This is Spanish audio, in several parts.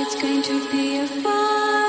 It's going to be a fun.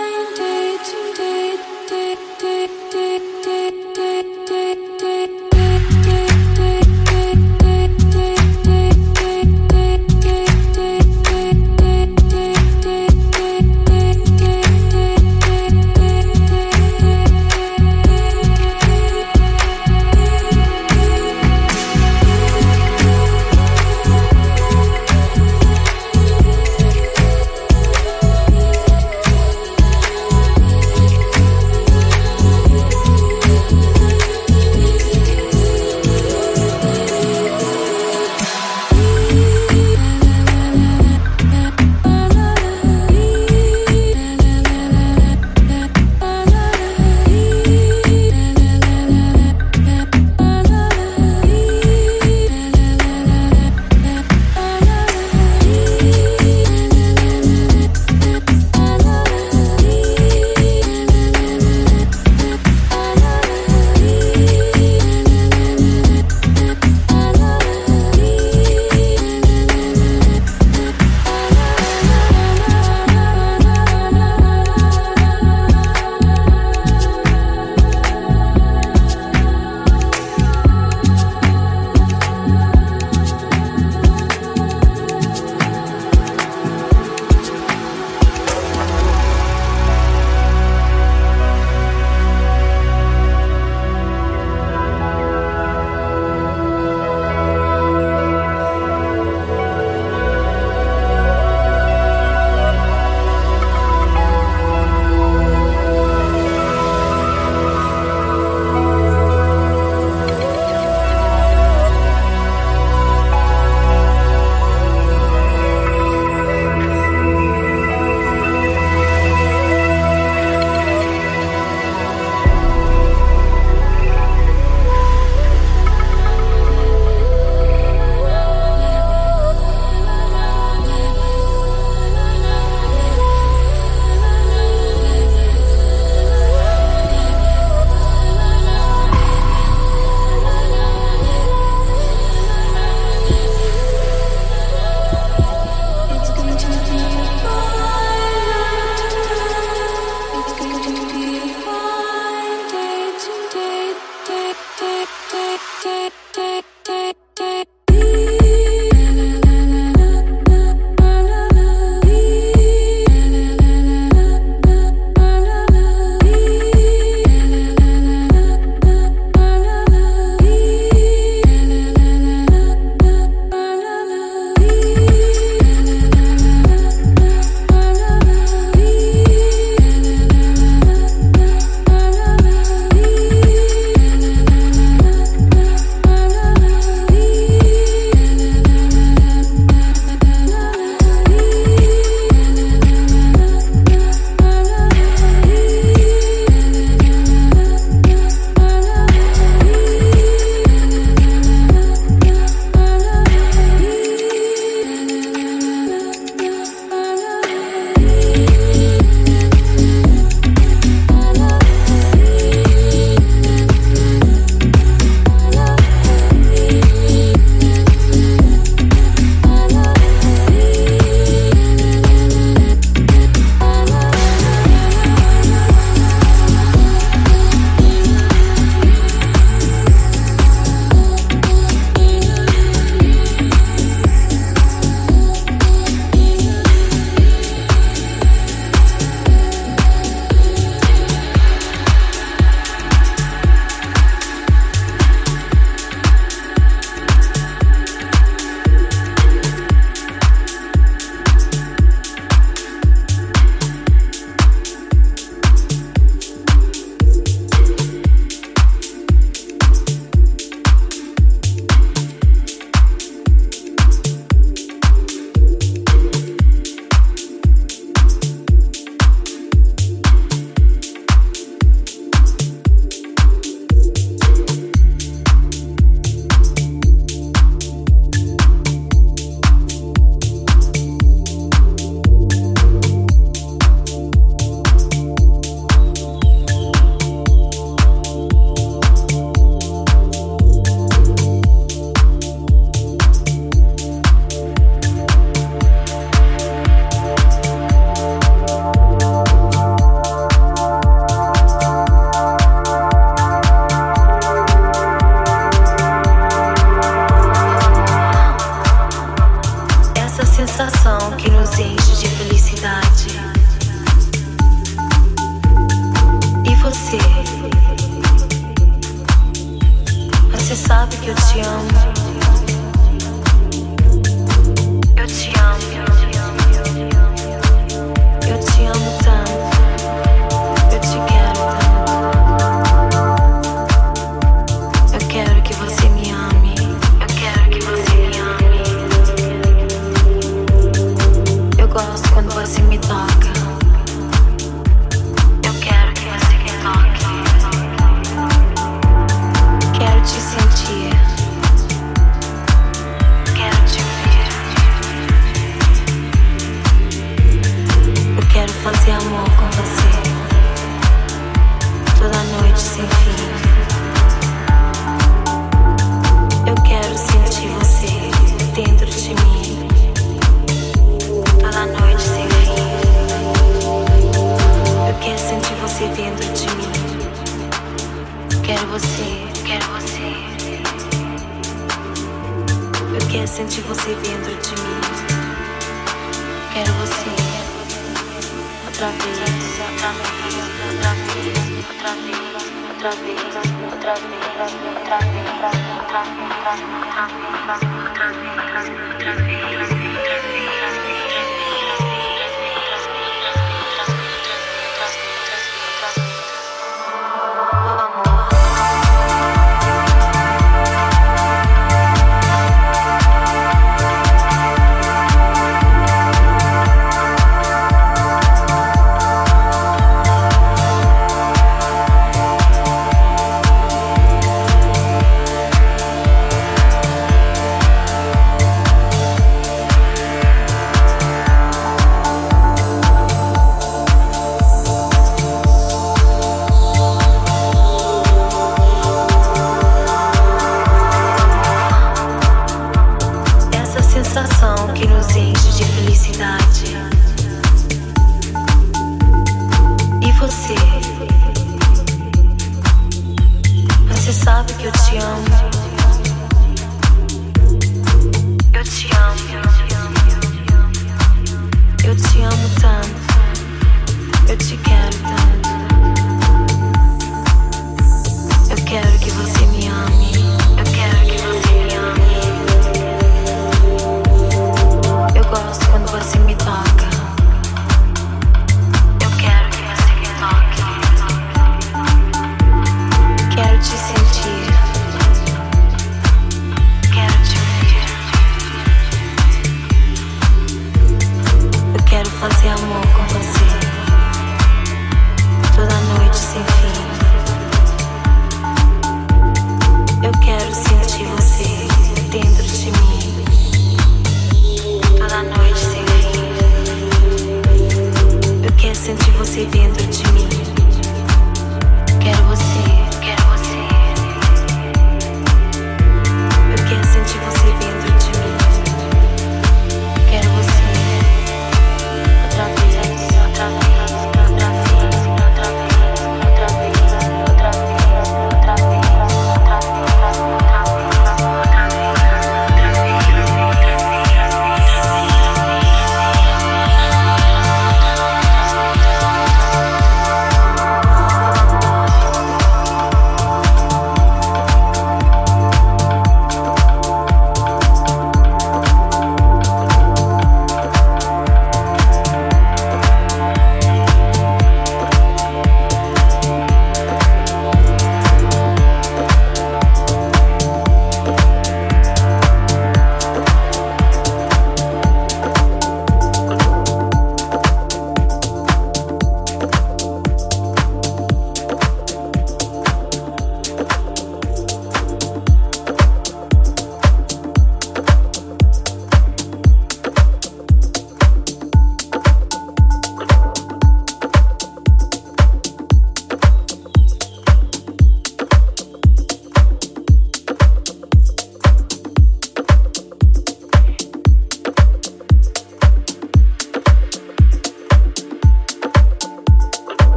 otra vez, otra vez, otra vez.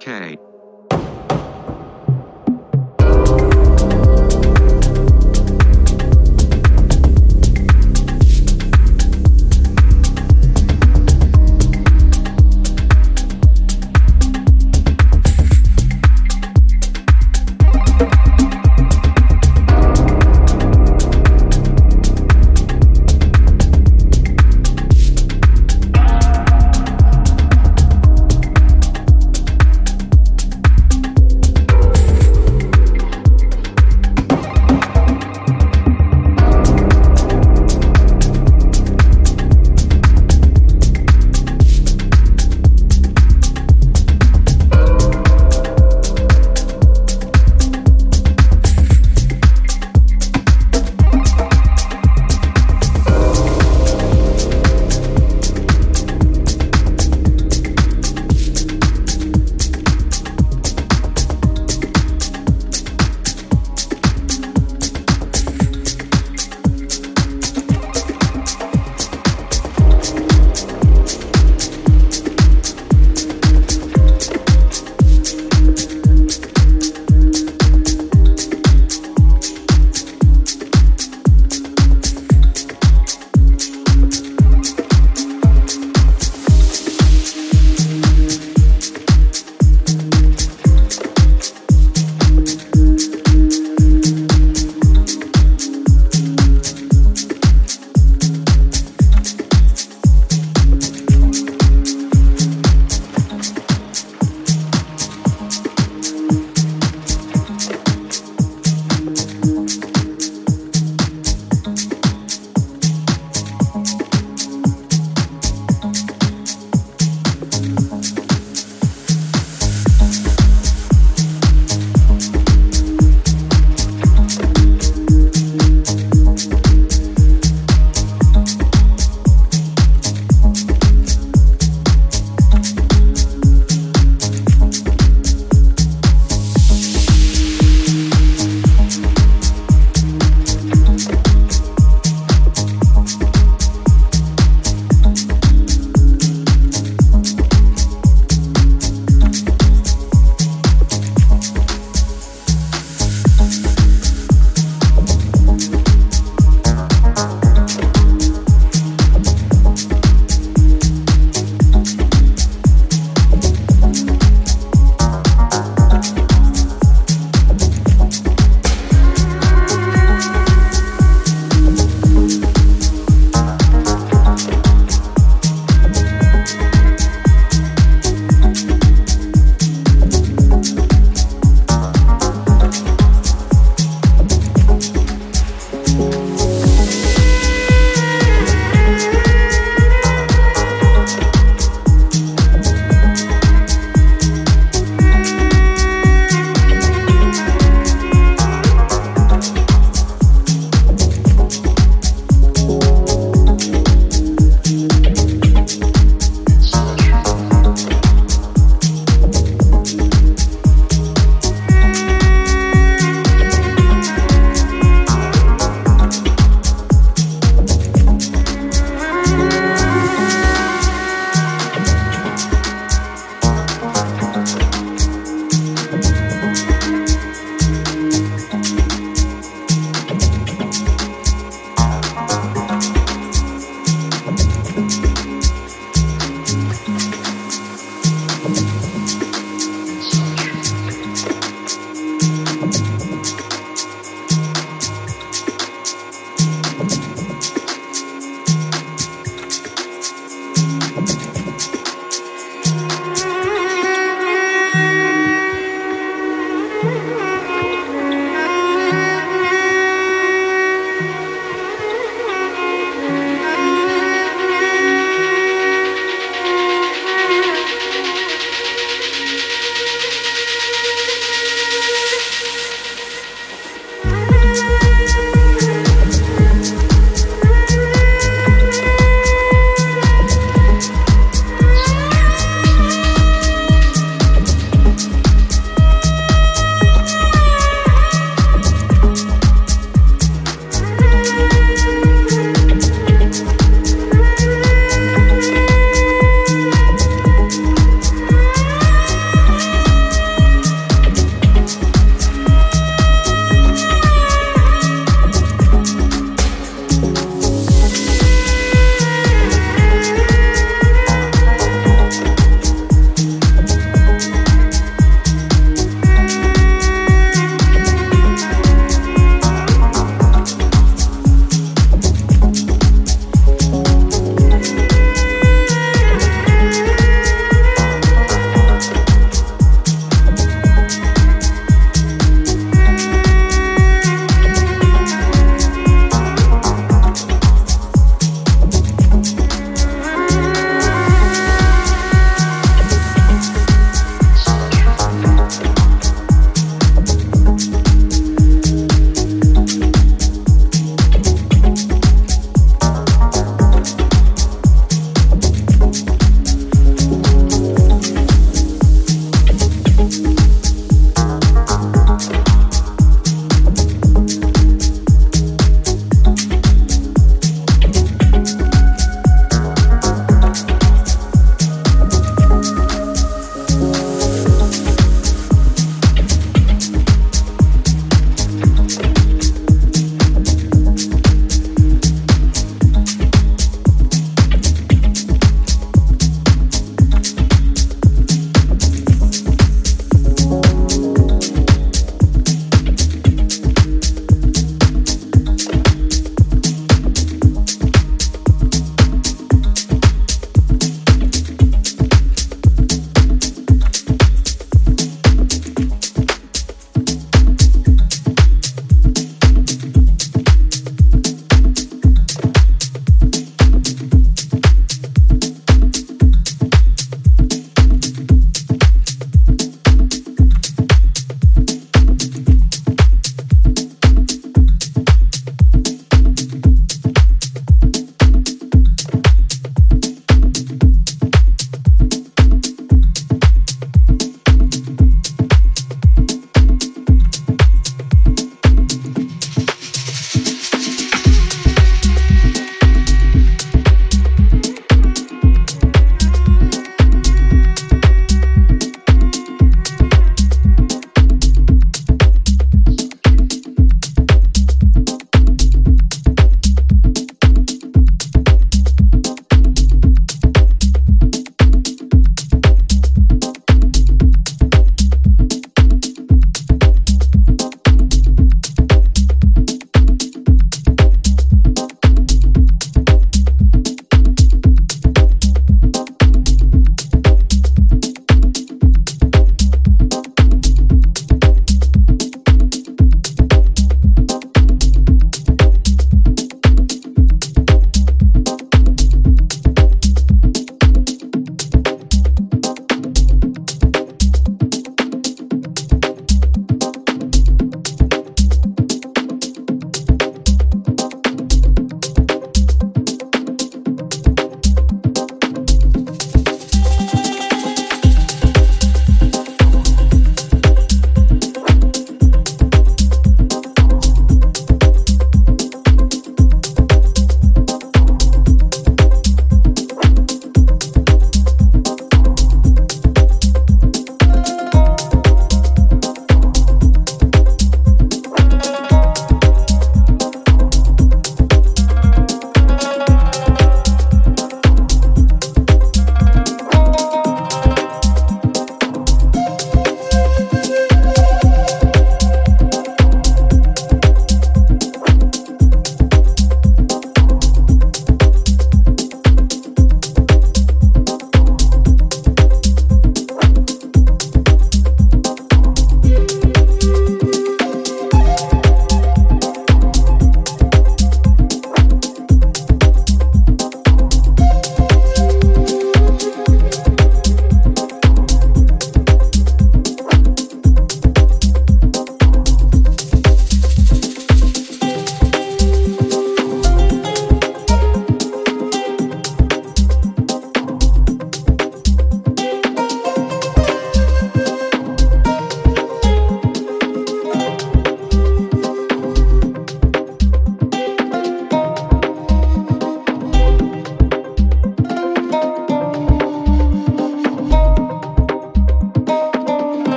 Okay.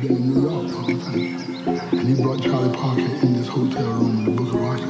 been in New York for a time. And he brought Charlie Parker in this hotel room in the Book of Rock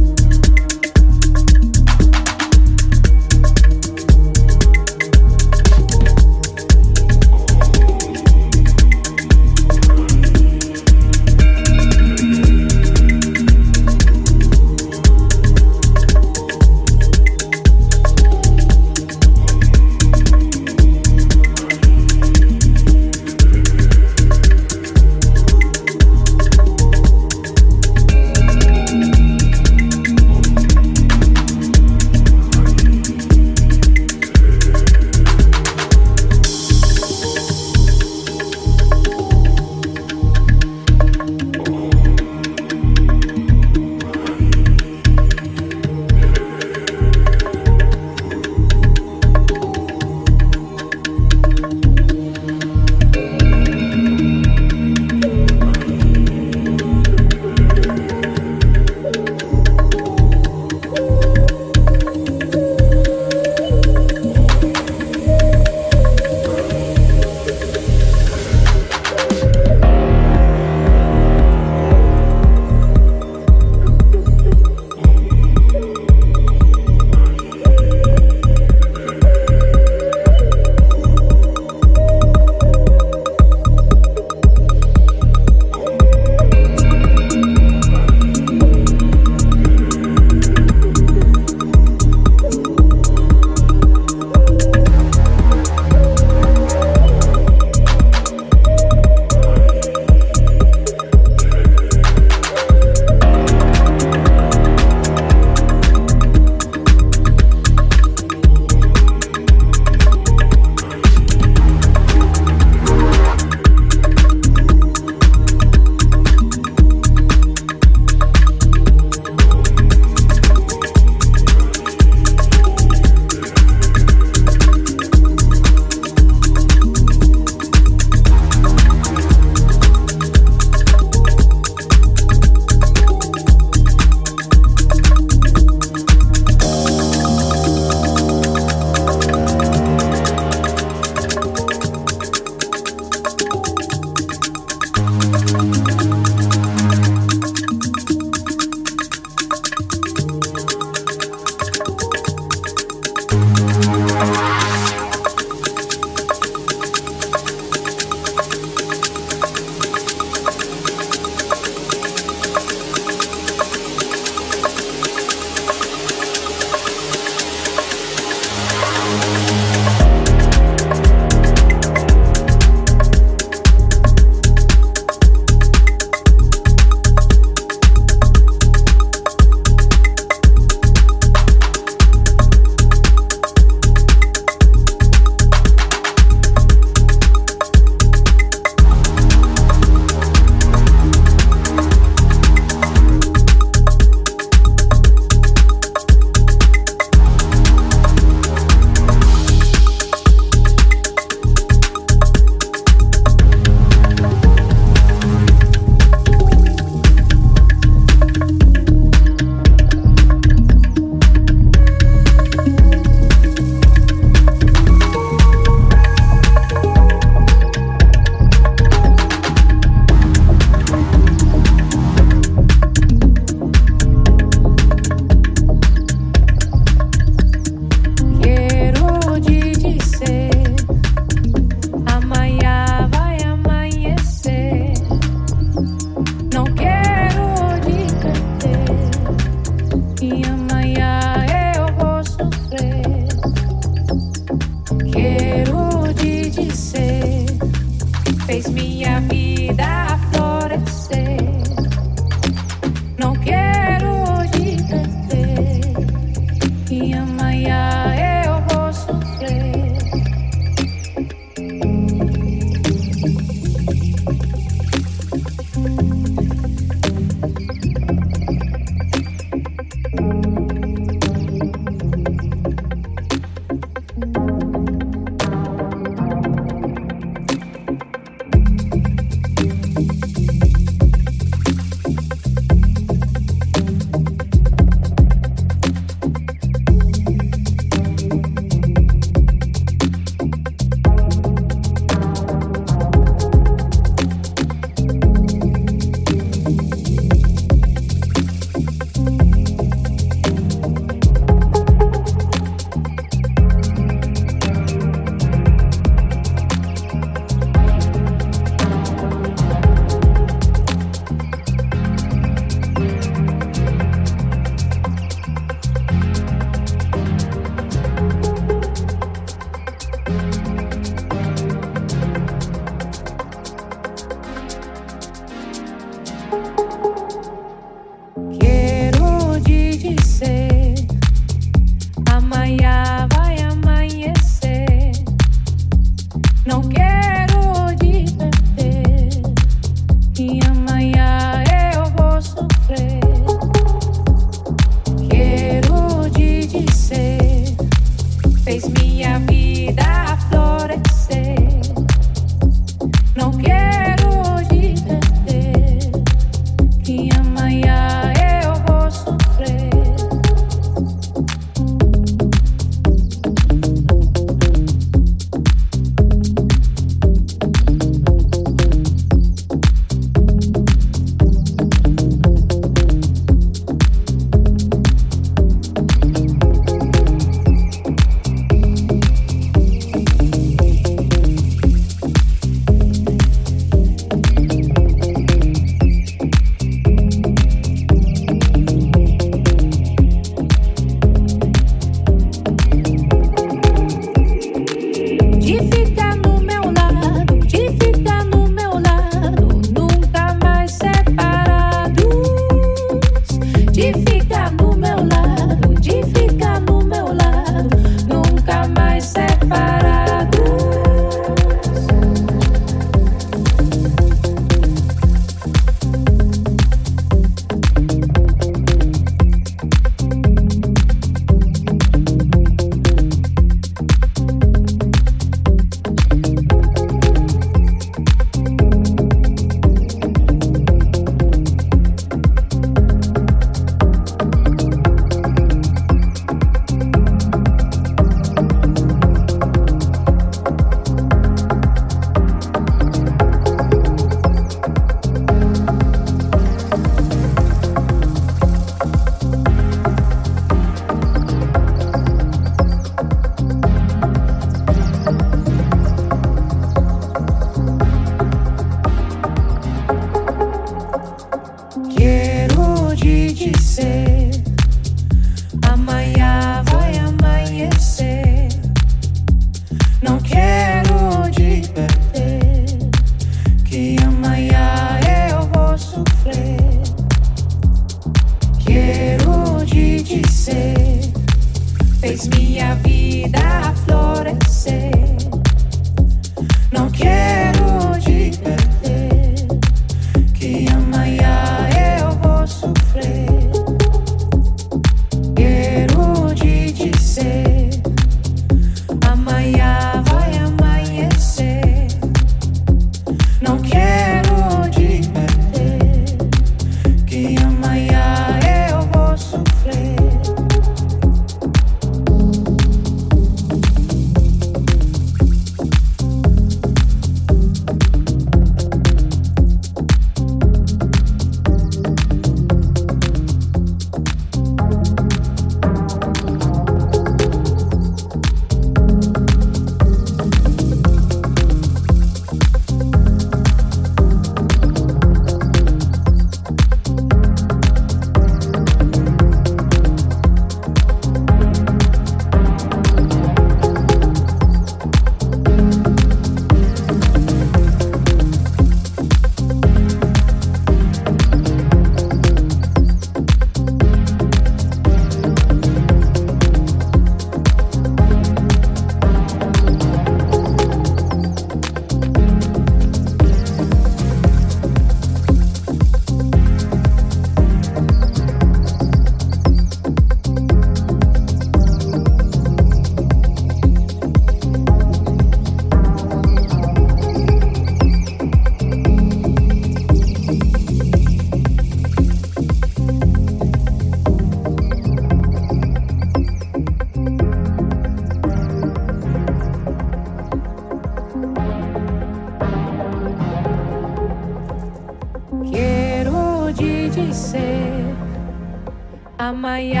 my